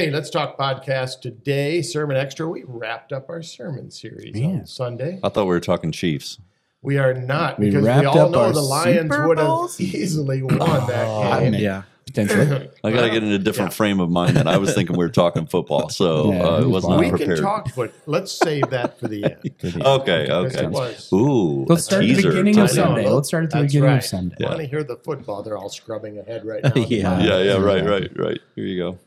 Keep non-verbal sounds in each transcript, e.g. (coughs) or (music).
Hey, let's talk podcast today. Sermon Extra. We wrapped up our sermon series Man. on Sunday. I thought we were talking Chiefs. We are not We because we all up know the Lions would have easily won that I game. mean, Yeah. potentially. (laughs) I got to get in a different frame of mind than I was thinking we were talking football, so (laughs) Yeah, uh, it was was wild. not we prepared. We can talk, but let's save that for the (laughs) end. Okay, Because okay. it was. Ooh, Let's a start at the beginning of. Sunday. Let's start at the That's beginning right. of Sunday. I want to hear the football. They're all scrubbing ahead right now. Yeah. Yeah, yeah, right, right, right. Here you go.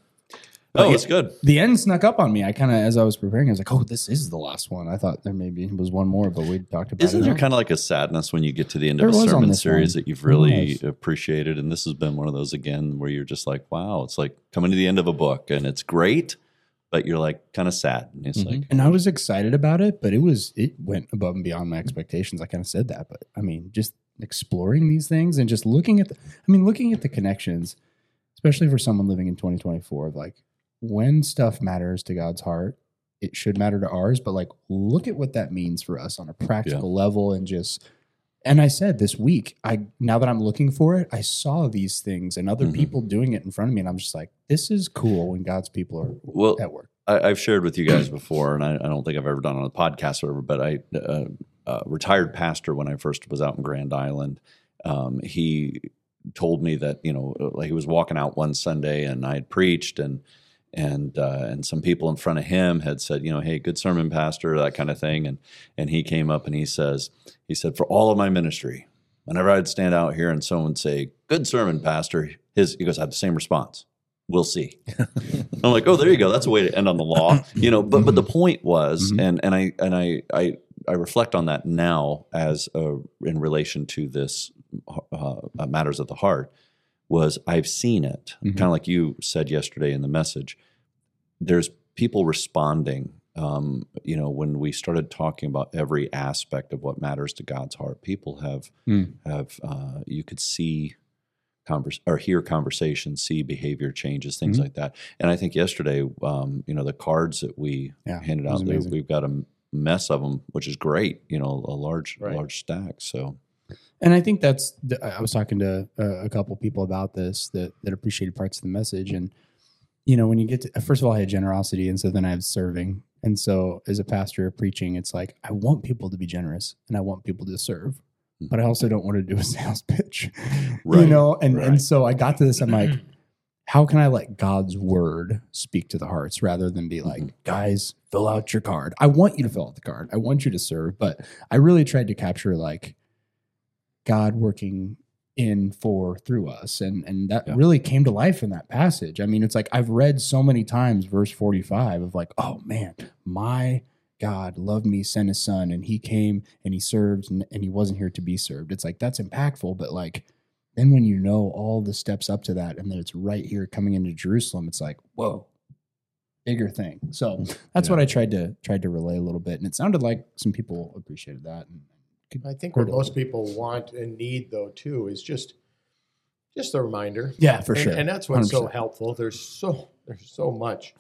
Oh, it's good. The end snuck up on me. I kind of, as I was preparing, I was like, "Oh, this is the last one." I thought there maybe was one more, but we talked about Isn't it. there kind of like a sadness when you get to the end There of a sermon series one. that you've really appreciated? And this has been one of those again where you're just like, wow, it's like coming to the end of a book and it's great, but you're like kind of sad. And it's Mhm. like, and I was excited about it, but it was it went above and beyond my expectations. I kind of said that, but I mean, just exploring these things and just looking at the, I mean, looking at the connections, especially for someone living in 2024, of like when stuff matters to God's heart, it should matter to ours. But like, look at what that means for us on a practical level, and just. And I said this week, I now that I'm looking for it, I saw these things and other Mhm. people doing it in front of me, and I'm just like, this is cool when God's people are well, at work. I, I've shared with you guys before, and I, I don't think I've ever done it on a podcast or whatever, but I, uh, uh, retired pastor when I first was out in Grand Island, um, he told me that, you know, like he was walking out one Sunday and I had preached and, and, uh, and some people in front of him had said, you know, hey, good sermon, pastor, that kind of thing. And, and he came up and he says, he said, for all of my ministry, whenever I'd stand out here and someone would say, good sermon, pastor, his, he goes, I have the same response. We'll see. (laughs) I'm like, oh, there you go. That's a way to end on the law, you know. But but the point was, Mhm. and and I and I I I reflect on that now as uh, in relation to this uh, uh, matters of the heart. Was I've seen it Mhm. kind of like you said yesterday in the message. There's people responding. Um, you know, when we started talking about every aspect of what matters to God's heart, people have Mm. have uh, you could see converse or hear conversations, see behavior changes, things Mhm. like that. And I think yesterday, um, you know, the cards that we Yeah, handed out, there, we've got a mess of them, which is great. You know, a large Right. large stack. So And I think that's. The, I was talking to uh, a couple people about this that that appreciated parts of the message, and you know, when you get to first of all, I had generosity, and so then I have serving, and so as a pastor preaching, it's like I want people to be generous, and I want people to serve, but I also don't want to do a (laughs) sales pitch, you know. And right. and so I got to this. I'm like, (clears throat) how can I let God's word speak to the hearts rather than be like, Mm-hmm. guys, fill out your card. I want you to fill out the card. I want you to serve, but I really tried to capture like God working in for through us and and that Yeah. really came to life in that passage. I mean, it's like I've read so many times verse 45 of like, oh man, my God loved me, sent his son, and he came and he served and, and he wasn't here to be served. It's like that's impactful, but like then when you know all the steps up to that and that it's right here coming into Jerusalem, it's like, whoa, bigger thing. So (laughs) that's what I tried to tried to relay a little bit. And it sounded like some people appreciated that. And I think what most people want and need, though, too, is just just a reminder. yeah, for and, sure. and that's what's so 100%. helpful. There's so there's so much.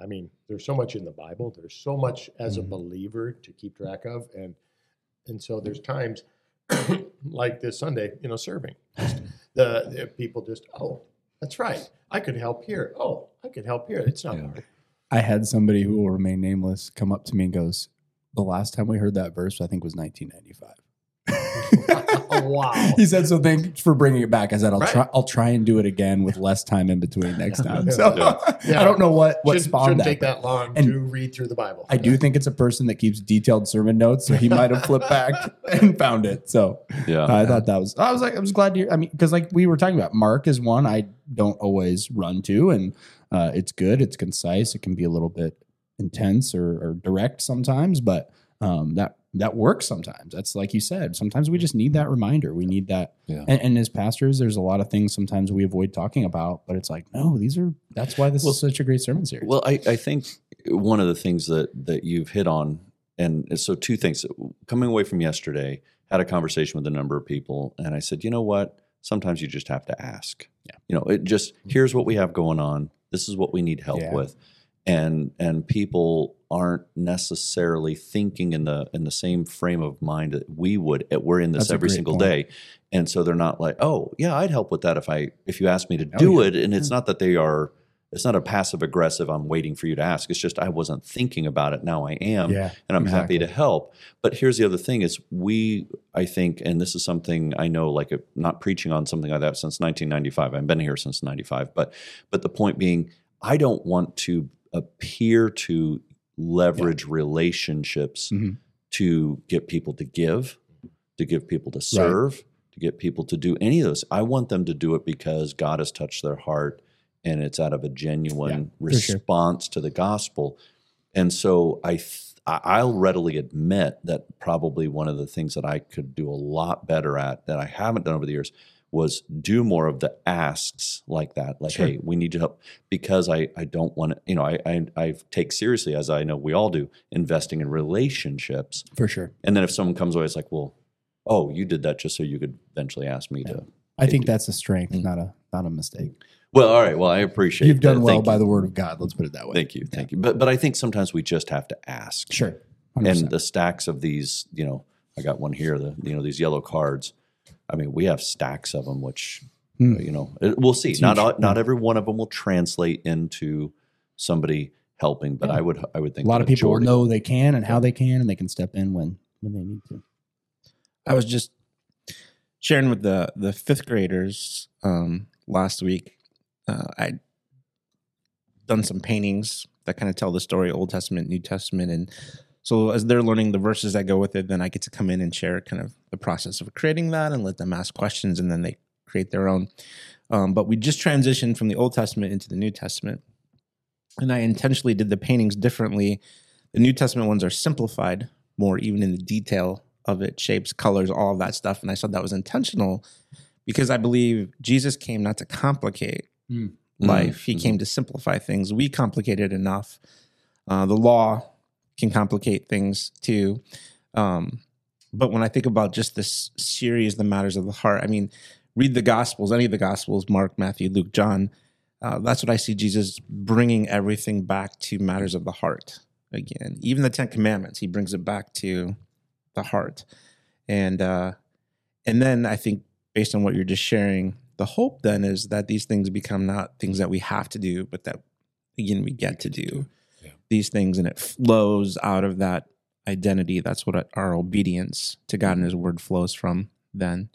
I mean, there's so much in the Bible. There's so much as a Mhm. believer to keep track of, and and so there's times (coughs) like this Sunday, you know, serving. Just (laughs) the, the people just oh, that's right. I could help here. Oh, I could help here. It's not Yeah. hard. I had somebody who will remain nameless come up to me and goes, The last time we heard that verse, I think was 1995. wow. (laughs) He said, "So thanks for bringing it back." I said, "I'll Right. try. I'll try and do it again with less time in between next time." So Yeah. I don't know what what Shouldn't, spawned shouldn't that. take that long And to read through the Bible. I do think it's a person that keeps detailed sermon notes, so he might have flipped back (laughs) and found it. So yeah, I thought that was. I was like, I was glad to. hear I mean, because like we were talking about, Mark is one I don't always run to, and uh, it's good. It's concise. It can be a little bit intense or, or direct sometimes, but um, that that works sometimes. That's like you said. Sometimes we just need that reminder. We need that. Yeah. And, and as pastors, there's a lot of things sometimes we avoid talking about, but it's like, no, these are. That's why this Well- is such a great sermon series. Well, I, I think one of the things that that you've hit on, and so two things. Coming away from yesterday, had a conversation with a number of people, and I said, you know what? Sometimes you just have to ask. Yeah. You know, it just here's what we have going on. This is what we need help Yeah. with, and and people aren't necessarily thinking in the in the same frame of mind that we would. We're in this That's every single point. day, and so they're not like, oh yeah, I'd help with that if I if you asked me to Oh, do yeah. it. And it's mm. not that they are it's not a passive aggressive. I'm waiting for you to ask. It's just I wasn't thinking about it. Now I am, yeah. and I'm exactly. happy to help. But here's the other thing: is we, I think, and this is something I know, like not preaching on something like that since 1995. I've been here since '95, but but the point being, I don't want to appear to leverage relationships Mhm. to get people to give, to give people to serve, to get people to do any of those. I want them to do it because God has touched their heart and it's out of a genuine sure. response to the gospel. And so I th- I- I'll readily admit that probably one of the things that I could do a lot better at that I haven't done over the years was do more of the asks like that. Like, Sure. hey, we need to help because I, I don't want to, you know, I, I, I take seriously, as I know we all do, investing in relationships. for sure. And then if someone comes away, it's like, well, oh, you did that just so you could eventually ask me to. I think that's a strength, Mm. not a not a mistake. Well, all right. Well, I appreciate it. You've done that. well Thank by you. the word of God. Let's put it that way. Thank you. Thank you. But, but I think sometimes we just have to ask. Sure. and 100%. the stacks of these you know i got one here the you know these yellow cards i mean we have stacks of them which Hmm. you know it- we'll see It's not huge. all, not every one of them will translate into somebody helping but Yeah. i would i would think a lot of people majority- know they can and how they can, and they can step in when when they need to. I was just sharing with the the fifth graders um, last week. Uh, I done some paintings that kind of tell the story, Old Testament, New Testament, and so as they're learning the verses that go with it, then I get to come in and share kind of the process of creating that and let them ask questions, and then they create their own. Um, but we just transitioned from the Old Testament into the New Testament, and I intentionally did the paintings differently. The New Testament ones are simplified more, even in the detail of it, shapes, colors, all of that stuff. And I said that was intentional because I believe Jesus came not to complicate Mm. life, he Mhm. came to simplify things. We complicate it enough. Uh, the law can complicate things too. Um, but when I think about just this series, The Matters of the Heart, I mean, read the Gospels, any of the Gospels, Mark, Matthew, Luke, John. Uh, that's what I see Jesus bringing everything back to matters of the heart again. Even the Ten Commandments, he brings it back to the heart. And uh, and then I think based on what you're just sharing, the hope then is that these things become not things that we have to do, but that again we get to do. These things, and it flows out of that identity. That's what our obedience to God and His Word flows from. Then,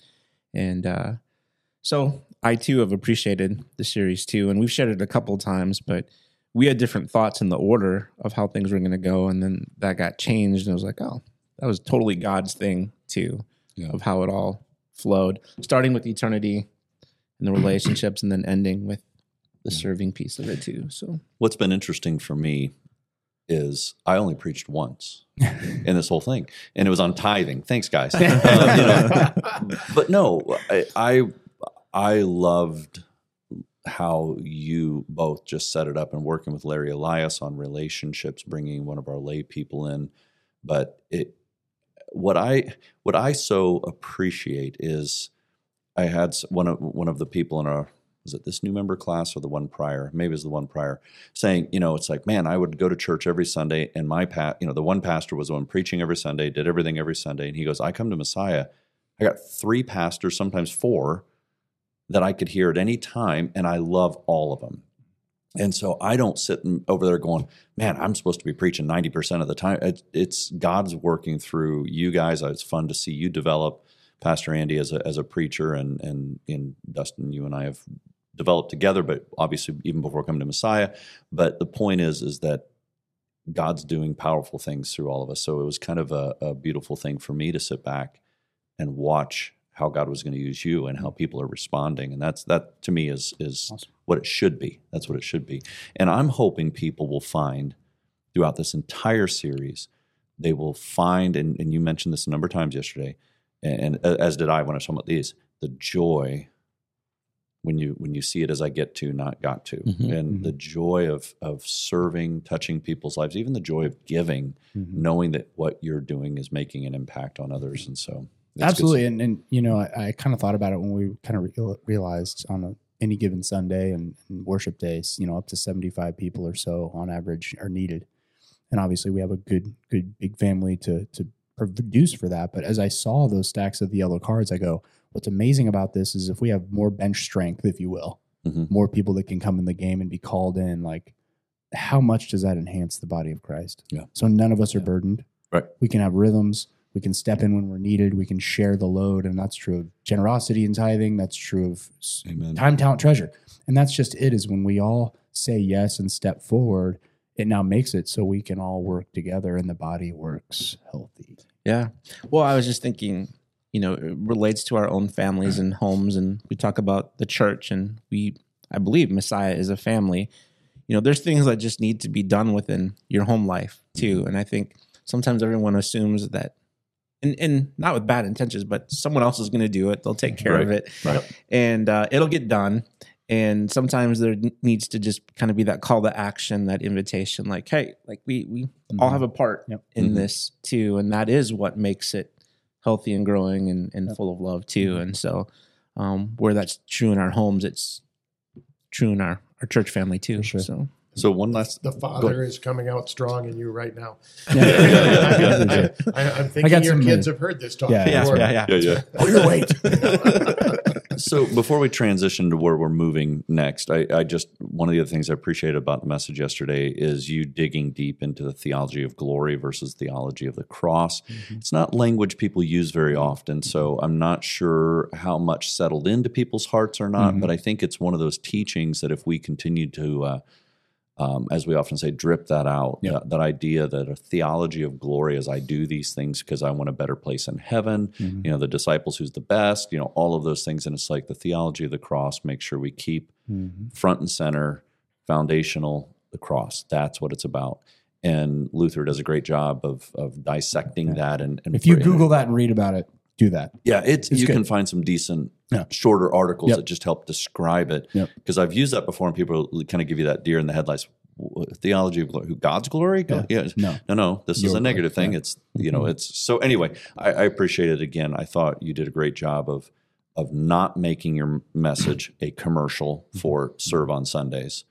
and uh, so I too have appreciated the series too, and we've shared it a couple times, but we had different thoughts in the order of how things were going to go, and then that got changed, and I was like, oh, that was totally God's thing too, Yeah. of how it all flowed, starting with eternity and the relationships, and then ending with the serving piece of it too. So what's been interesting for me is i only preached once (laughs) in this whole thing and it was on tithing. Thanks guys. Uh, (laughs) you know, but no, I, I I loved how you both just set it up and working with Larry Elias on relationships, bringing one of our lay people in. But it, what I what I so appreciate is, I had one of one of the people in our was it this new member class or the one prior? Maybe it was the one prior, saying, you know, it's like, man, I would go to church every Sunday, and my pat, you know, the one pastor was the one preaching every Sunday, did everything every Sunday, and he goes, I come to Messiah, I got three pastors, sometimes four, that I could hear at any time, and I love all of them. And so I don't sit over there going, man, I'm supposed to be preaching 90% of the time. It, it's God's working through you guys. It's fun to see you develop, Pastor Andy, as a, as a preacher, and, and, and Dustin, you and I have developed together, but obviously even before coming to Messiah. But the point is, is that God's doing powerful things through all of us. So it was kind of a, a beautiful thing for me to sit back and watch how God was going to use you and how people are responding. And that's that to me is is Awesome. what it should be. That's what it should be. And I'm hoping people will find throughout this entire series, they will find, and, and you mentioned this a number of times yesterday, and, and as did I when I was talking about these, the joy when you when you see it as I get to, not got to, Mhm, and mhm. the joy of of serving, touching people's lives, even the joy of giving, Mhm. knowing that what you're doing is making an impact on others, and so Absolutely, and, and you know, I, I kind of thought about it when we kind of re- realized on a, any given Sunday and, and worship days, you know, up to seventy-five people or so on average are needed, and obviously we have a good, good big family to to produce for that. But as I saw those stacks of the yellow cards, I go, what's amazing about this is if we have more bench strength, if you will, Mhm. more people that can come in the game and be called in. Like, how much does that enhance the body of Christ? Yeah. So none of us are burdened. Right. We can have rhythms. We can step in when we're needed. We can share the load, and that's true of generosity and tithing. That's true of Amen. time, talent, treasure. And that's just it. Is when we all say yes and step forward, it now makes it so we can all work together and the body works healthy. Yeah. Well, I was just thinking, you know, it relates to our own families and homes, and we talk about the church, and we, I believe, Messiah is a family. You know, there's things that just need to be done within your home life too, and I think sometimes everyone assumes that, and and not with bad intentions, but someone else is going to do it. They'll take care of it, Right. and uh, it'll get done. And sometimes there needs to just kind of be that call to action, that invitation, like, hey, like we we all have a part Yep. in Mhm. this too, and that is what makes it healthy and growing and, and Yep. full of love too. And so, um, where that's true in our homes, it's true in our our church family too. Sure. So So one last The Father is coming out strong in you right now. (laughs) Yeah. I, am I thinking got your kids minutes. have heard this talk Yeah, before. yeah, yeah. yeah yeah. Oh, your weight. (laughs) so before we transition to where we're moving next, I, I just one of the other things I appreciated about the message yesterday is you digging deep into the theology of glory versus theology of the cross. It's not language people use very often, so I'm not sure how much settled into people's hearts or not. Mhm. But I think it's one of those teachings that if we continue to uh, um, as we often say, drip that out. Yeah. That, that idea that a theology of glory is I do these things because I want a better place in heaven. Mhm. You know, the disciples who's the best, you know, all of those things. And it's like the theology of the cross, make sure we keep Mhm. front and center, foundational, the cross. That's what it's about. And Luther does a great job of of dissecting that. And, and If you Google that and read about it, do that. yeah, it's, It's you good. can find some decent, Yeah. shorter articles Yep. that just help describe it. Yep. Because I've used that before, and people kind of give you that deer in the headlights theology of glory. God's glory? Yeah. yeah. No. No, no, this is Your a glory, negative thing. yeah. It's you know, Mhm. it's so anyway. I, I appreciate it again. I thought you did a great job of of not making your message (clears throat) a commercial Mm-hmm. for serve on Sundays.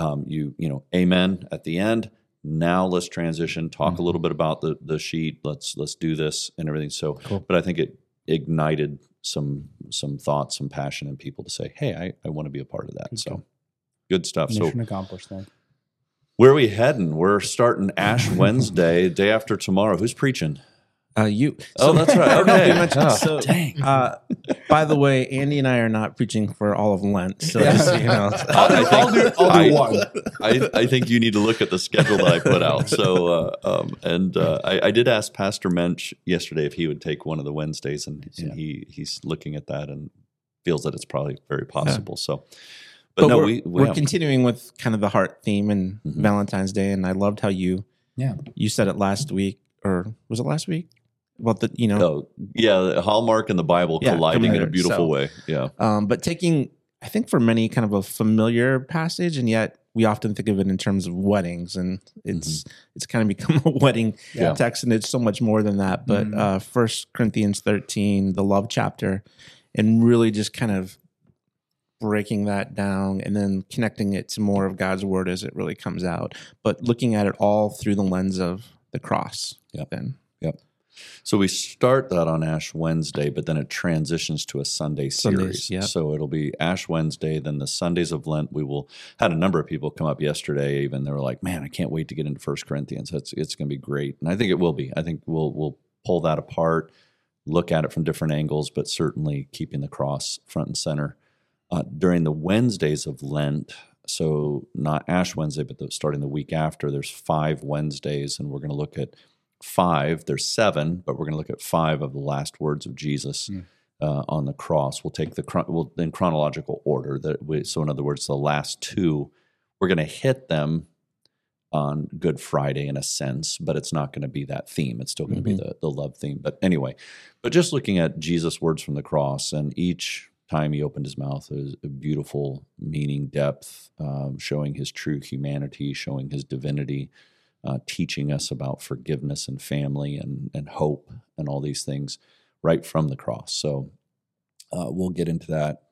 Um, you you know, amen at the end. Now let's transition. Talk a Mhm. little bit about the the sheet. Let's let's do this and everything. So, Cool. but I think it ignited some some thoughts, some passion in people to say, "Hey, I, I want to be a part of that." Good so, good stuff. So, Mission accomplished. Then. where are we heading? We're starting Ash (laughs) Wednesday, day after tomorrow. Who's preaching? Uh, you. Oh, that's right. I don't know if you Okay. Oh, so, dang. Uh, by the way, Andy and I are not preaching for all of Lent, so just you know. (laughs) I'll do- I'll do- I'll do one. I, I think you need to look at the schedule that I put out. So, uh, um, and uh, I, I did ask Pastor Mensch yesterday if he would take one of the Wednesdays, and, and Yeah. he he's looking at that and feels that it's probably very possible. So, but, But, no, we're, we, we we're continuing with kind of the heart theme and Mhm. Valentine's Day, and I loved how you Yeah. you said it last week, or was it last week? About the you know, oh, yeah, the Hallmark and the Bible Yeah, colliding in a beautiful So- way. Yeah, um, but taking I think for many kind of a familiar passage, and yet we often think of it in terms of weddings, and it's it's kind of become (laughs) a wedding Yeah. text, and it's so much more than that. But Mhm. uh, First Corinthians thirteen, the love chapter, and really just kind of breaking that down and then connecting it to more of God's word as it really comes out, but looking at it all through the lens of the cross. Yep. Then So we start that on Ash Wednesday, but then it transitions to a Sunday series. Sundays. So it'll be Ash Wednesday, then the Sundays of Lent. We will had a number of people come up yesterday. Even they were like, "Man, I can't wait to get into First Corinthians. It's it's going to be great." And I think it will be. I think we'll we'll pull that apart, look at it from different angles, but certainly keeping the cross front and center. Uh, during the Wednesdays of Lent, so not Ash Wednesday, but the, starting the week after, there's five Wednesdays, and we're going to look at five. There's seven, but we're going to look at five of the last words of Jesus Mm. uh, on the cross. We'll take the chron- we'll, in chronological order. That we, so, in other words, the last two, we're going to hit them on Good Friday in a sense, but it's not going to be that theme. It's still going to Mhm. be the the love theme. But anyway, but just looking at Jesus' words from the cross, and each time he opened his mouth is a beautiful meaning depth, um, showing his true humanity, showing his divinity uh, teaching us about forgiveness and family and, and hope and all these things right from the cross. So uh, we'll get into that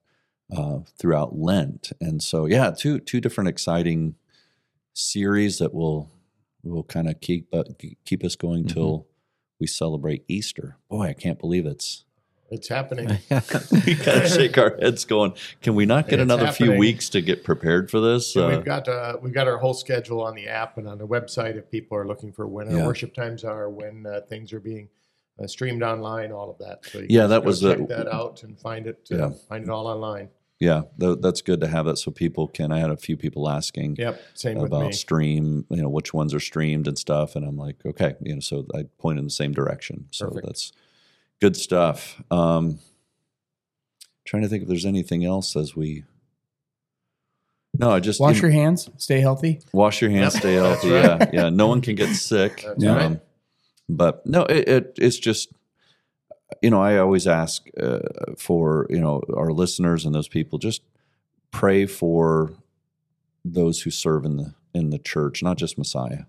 uh, throughout Lent. And so, yeah, two two different exciting series that will will kind of keep uh, keep us going Mhm. till we celebrate Easter. Boy, I can't believe it's It's happening. (laughs) we gotta (laughs) shake our heads, going, "Can we not get It's another few weeks to get prepared for this?" Uh, we've got uh, we've got our whole schedule on the app and on the website if people are looking for when our Yeah. worship times are, when uh, things are being uh, streamed online, all of that. So you Yeah, can that was the- check that out and find it. Uh, Yeah. find it all online. yeah, th- that's good to have that, so people can. I had a few people asking Yep, same with about stream, you know, which ones are streamed and stuff, and I'm like, okay, you know, so I point in the same direction. So Perfect. that's good stuff. Um, trying to think if there's anything else as we. No, I just Wash you your hands. Stay healthy. wash your hands, Yep, stay healthy. right. Yeah, yeah. No one can get (laughs) sick. That's right. But no, it, it it's just you know I always ask uh, for you know our listeners and those people just pray for those who serve in the in the church, not just Messiah,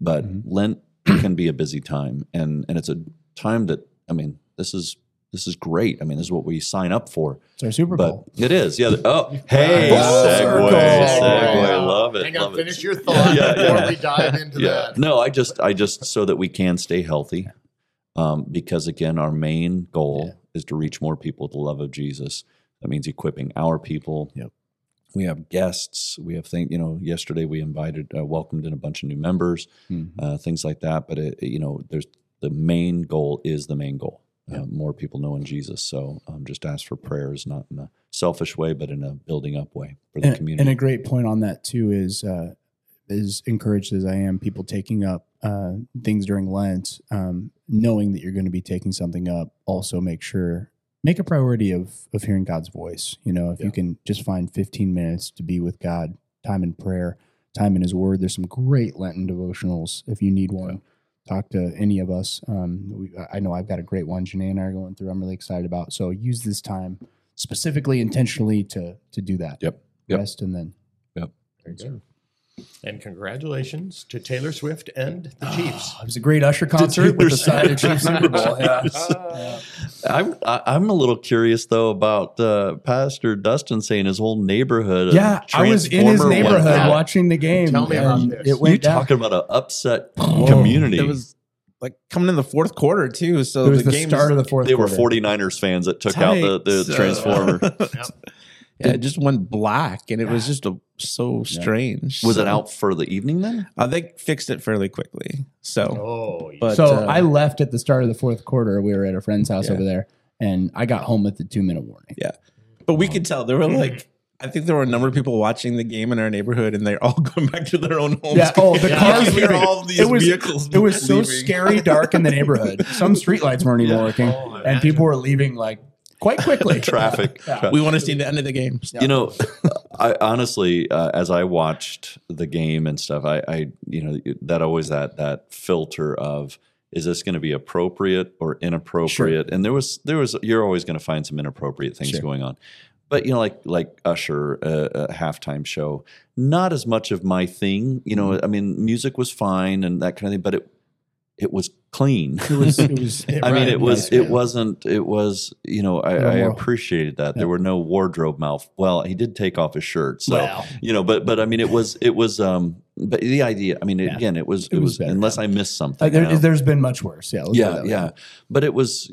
but Mhm. Lent can be a busy time, and and it's a time that I mean this is this is great. I mean this is what we sign up for. It's our Super But Bowl. it is, yeah. Oh, hey, Full segue, circle. segue, love it. Hang on, love it. finish your thought Yeah, before yeah. we dive into yeah that. no i just i just so that we can stay healthy um, because again our main goal Yeah. is to reach more people with the love of jesus that means equipping our people Yep. we have guests we have things you know yesterday we invited uh, welcomed in a bunch of new members Mhm. uh, things like that but it, you know there's the main goal is the main goal uh, more people knowing jesus so um, just ask for prayers not in a selfish way but in a building up way for the and, community and a great point on that too is uh, as encouraged as I am, people taking up uh, things during Lent, um, knowing that you're going to be taking something up, also make sure make a priority of of hearing God's voice. You know, if Yeah. you can just find 15 minutes to be with God, time in prayer, time in His Word. There's some great Lenten devotionals if you need one. Talk to any of us. Um, we, I know I've got a great one. Janae and I are going through. I'm really excited about. So use this time specifically, intentionally to to do that. Yep. Yep. Rest and then Yep. Very good. And congratulations to Taylor Swift and the Chiefs. It was a great Usher concert with the side of Chiefs Super Bowl. (laughs) Yeah. I'm I- I'm a little curious though about uh, Pastor Dustin saying his whole neighborhood. Yeah, I was in his neighborhood out. watching the game. Tell me about and this. It You went down. talking about an upset Whoa. (laughs) community? It was like coming in the fourth quarter too. So It was the, the game start of the fourth they were 49ers fans that took out the, the Tight. transformer. (laughs) yeah, it just went black, and it was just a, so strange. Was So, it out for the evening then? Uh, they fixed it fairly quickly. So, Oh, yeah. but so uh, I left at the start of the fourth quarter. We were at a friend's house Yeah. over there, and I got home with the two minute warning. Yeah, but we could tell there were like. I think there were a number of people watching the game in our neighborhood, and they're all (laughs) going back to their own homes. Yeah, oh, the (laughs) Yeah. cars You hear all these It was- vehicles. It was so scary dark in the neighborhood. (laughs) Some streetlights weren't even Yeah. working, Oh, and people were leaving like quite quickly. (laughs) Traffic. (laughs) Yeah. We want to see the end of the game. You know, (laughs) I honestly, uh, as I watched the game and stuff, I, I, you know, that always that that filter of is this going to be appropriate or inappropriate? And there was there was you're always going to find some inappropriate things Sure. going on. But you know, like like Usher, uh, a halftime show, not as much of my thing. You know, I mean, music was fine and that kind of thing, but it it was clean. It was. It (laughs) was. I mean, it was. yeah. It wasn't. It was. You know, I, Little I appreciated that. Yeah. There were no wardrobe mouth. Well, he did take off his shirt, so Well. you know. But but I mean, it was. It was. Um. But the idea. I mean, Yeah. again, it was. It, It was was. unless. I missed something. Uh, there, you know. has been much worse. Yeah. let's put it yeah, way. yeah. But it was.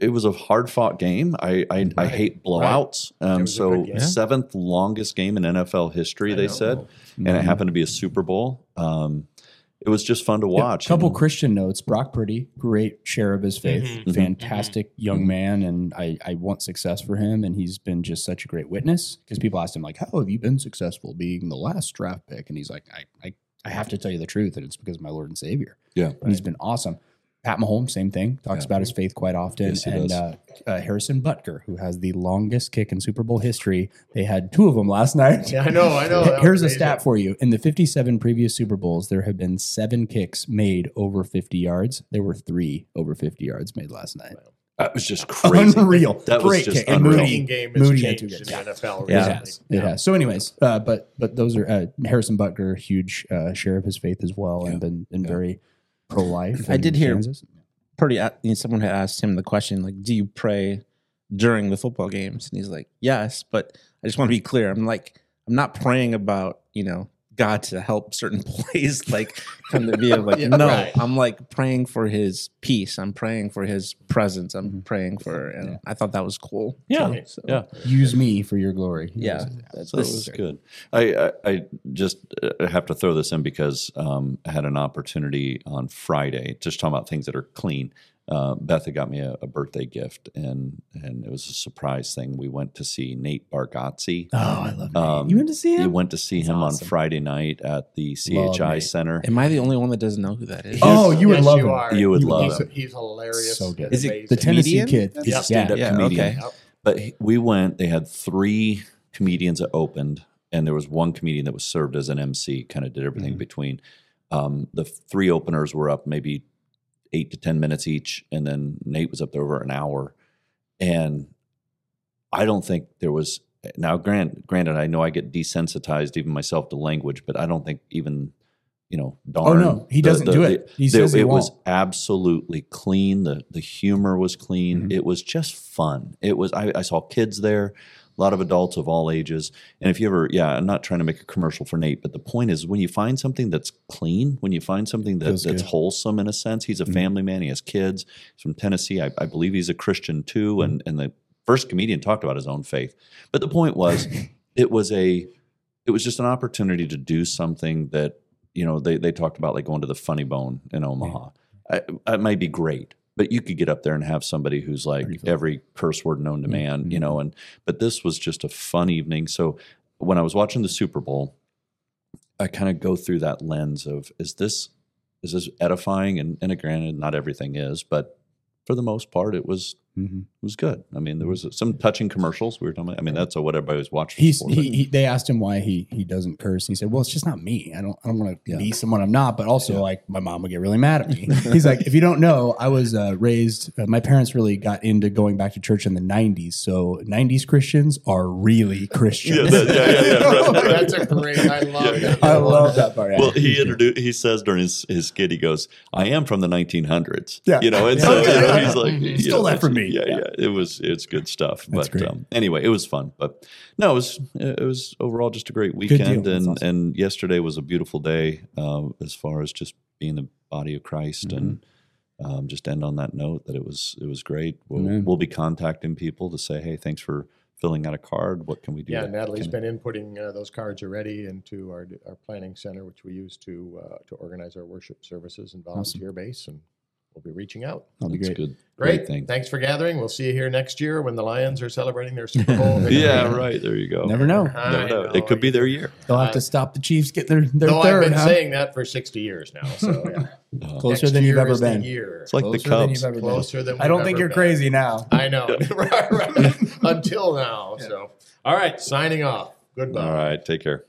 It was a hard fought game. I I, I hate blowouts. It Um. So seventh longest game in NFL history. I they know. said, and it Mhm. happened to be a Super Bowl. Um. It was just fun to Yeah, watch. couple you know. Christian notes. Brock Purdy, great share of his faith, Mhm, mhm, fantastic young Mhm. man, and I, I want success for him. And he's been just such a great witness because people asked him like, "How have you been successful being the last draft pick?" And he's like, "I I, I have to tell you the truth, and it's because of my Lord and Savior." Yeah. and he's been awesome. Pat Mahomes, same thing, talks Yeah. about his faith quite often. Yes, and uh, uh, Harrison Butker, who has the longest kick in Super Bowl history, they had two of them last night. (laughs) Yeah, I know, I know. (laughs) Here's a stat for you. In the 57 previous Super Bowls, there have been seven kicks made over 50 yards. There were three over 50 yards made last night. That was just (laughs) crazy. Unreal. That was Great just kick. And unreal. Moody, game has Moody changed in the NFL Yeah. recently. It has. So, anyways, uh, but but those are uh, Harrison Butker, huge uh, share of his faith as well, and Yeah. been, been Yeah. very pro life. I did hear- Pretty. uh, you know, Someone had asked him the question, like, "Do you pray during the football games?" And he's like, "Yes," but I just want to be clear. I'm like, I'm not praying about you know God to help certain (laughs) plays like come to be of like (laughs) Yeah, no, right. I'm like praying for His peace. I'm praying for His presence. I'm Mhm. praying for. And I thought that was cool. Yeah, So, yeah. Use me for your glory. yeah. So it was good. I, I, I just uh, have to throw this in because um, I had an opportunity on Friday, to just talking about things that are clean. Uh, Beth had got me a, a birthday gift, and and it was a surprise thing. We went to see Nate Bargatze. Oh, I love it. Um, you went to see We him? went to see That's him awesome. on Friday night at the Love CHI Nate. Center. Am I the only one that doesn't know who that is? Oh, you would Yes, love you him. Are. You would he's, love he's, he's hilarious. So good. Is he the Tennessee comedian? kid. He's a Yeah. stand-up Yeah, comedian. okay. Yep. But he- we went. They had three comedians that opened, and there was one comedian that was served as an MC. Kind of did everything Mhm. between. Um, the three openers were up maybe eight to ten minutes each, and then Nate was up there over an hour. And I don't think there was now. Grant, granted, I know I get desensitized even myself to language, but I don't think even you know. darn. Oh no, he the- doesn't the- do the- it. He says it was won't. absolutely clean. The the humor was clean. Mhm. It was just fun. It was. I, I saw kids there, a lot of adults of all ages. And if you ever, yeah, I'm not trying to make a commercial for Nate, but the point is when you find something that's clean, when you find something that, that's good. wholesome in a sense, he's a Mhm. family man. He has kids. He's from Tennessee. I, I believe he's a Christian too. And and the first comedian talked about his own faith. But the point was, (laughs) it was a, it was just an opportunity to do something that you know they they talked about like going to the Funny Bone in Omaha. I, it might be great, but you could get up there and have somebody who's like every curse word known to man, you Mhm. know. And but this was just a fun evening. So when I was watching the Super Bowl, I kind of go through that lens of is this is this edifying? And and granted, not everything is, but for the most part, it was Mhm. It was good. I mean, there was some touching commercials. We were talking. About, I mean, that's what everybody was watching. He's for, he, he. They asked him why he he doesn't curse. He said, "Well, it's just not me. I don't I don't want to Yeah. be someone I'm not. But also, Yeah. like my mom would get really mad at me. (laughs) He's like, if you don't know, I was uh, raised. Uh, my parents really got into going back to church in the '90s. So '90s Christians are really (laughs) Christians. Yeah, that- yeah, yeah, yeah, (laughs) right, right. That's a great. I love Yeah. that. I love that part. well, he introduced. He says during his his skit, he goes, "I am from the 1900s." Yeah. you know, and so Okay, you know, he's yeah. like, Mhm. you Stole know, that from it's- me. Yeah, Yeah. Yeah, it was it's good stuff. That's but great. Um, anyway, it was fun. But no, it was it was overall just a great weekend, and awesome. and yesterday was a beautiful day uh, as far as just being the body of Christ and. Um, just end on that note that it was it was great. We'll, we'll be contacting people to say, hey, thanks for filling out a card. What can we do? Yeah, to- Natalie's can- been inputting uh, those cards already into our our planning center, which we use to uh, to organize our worship services and volunteer base, and we'll be reaching out. That'll be That's great. good. Great. thing. Thanks for gathering. We'll see you here next year when the Lions are celebrating their Super Bowl. (laughs) victory. Yeah, right. There you go. Never know. I Never know. know. It could be their year. They'll have to stop the Chiefs get their their Though third. I've been huh? saying that for 60 years now. So yeah. (laughs) Uh, Closer Next than you've ever been. Year. it's like the Closer than Cubs. you've ever been. Closer than I don't think you're been. crazy now. I know. (laughs) right, right. Until now. So, all right. Signing off. Goodbye. All right. Take care.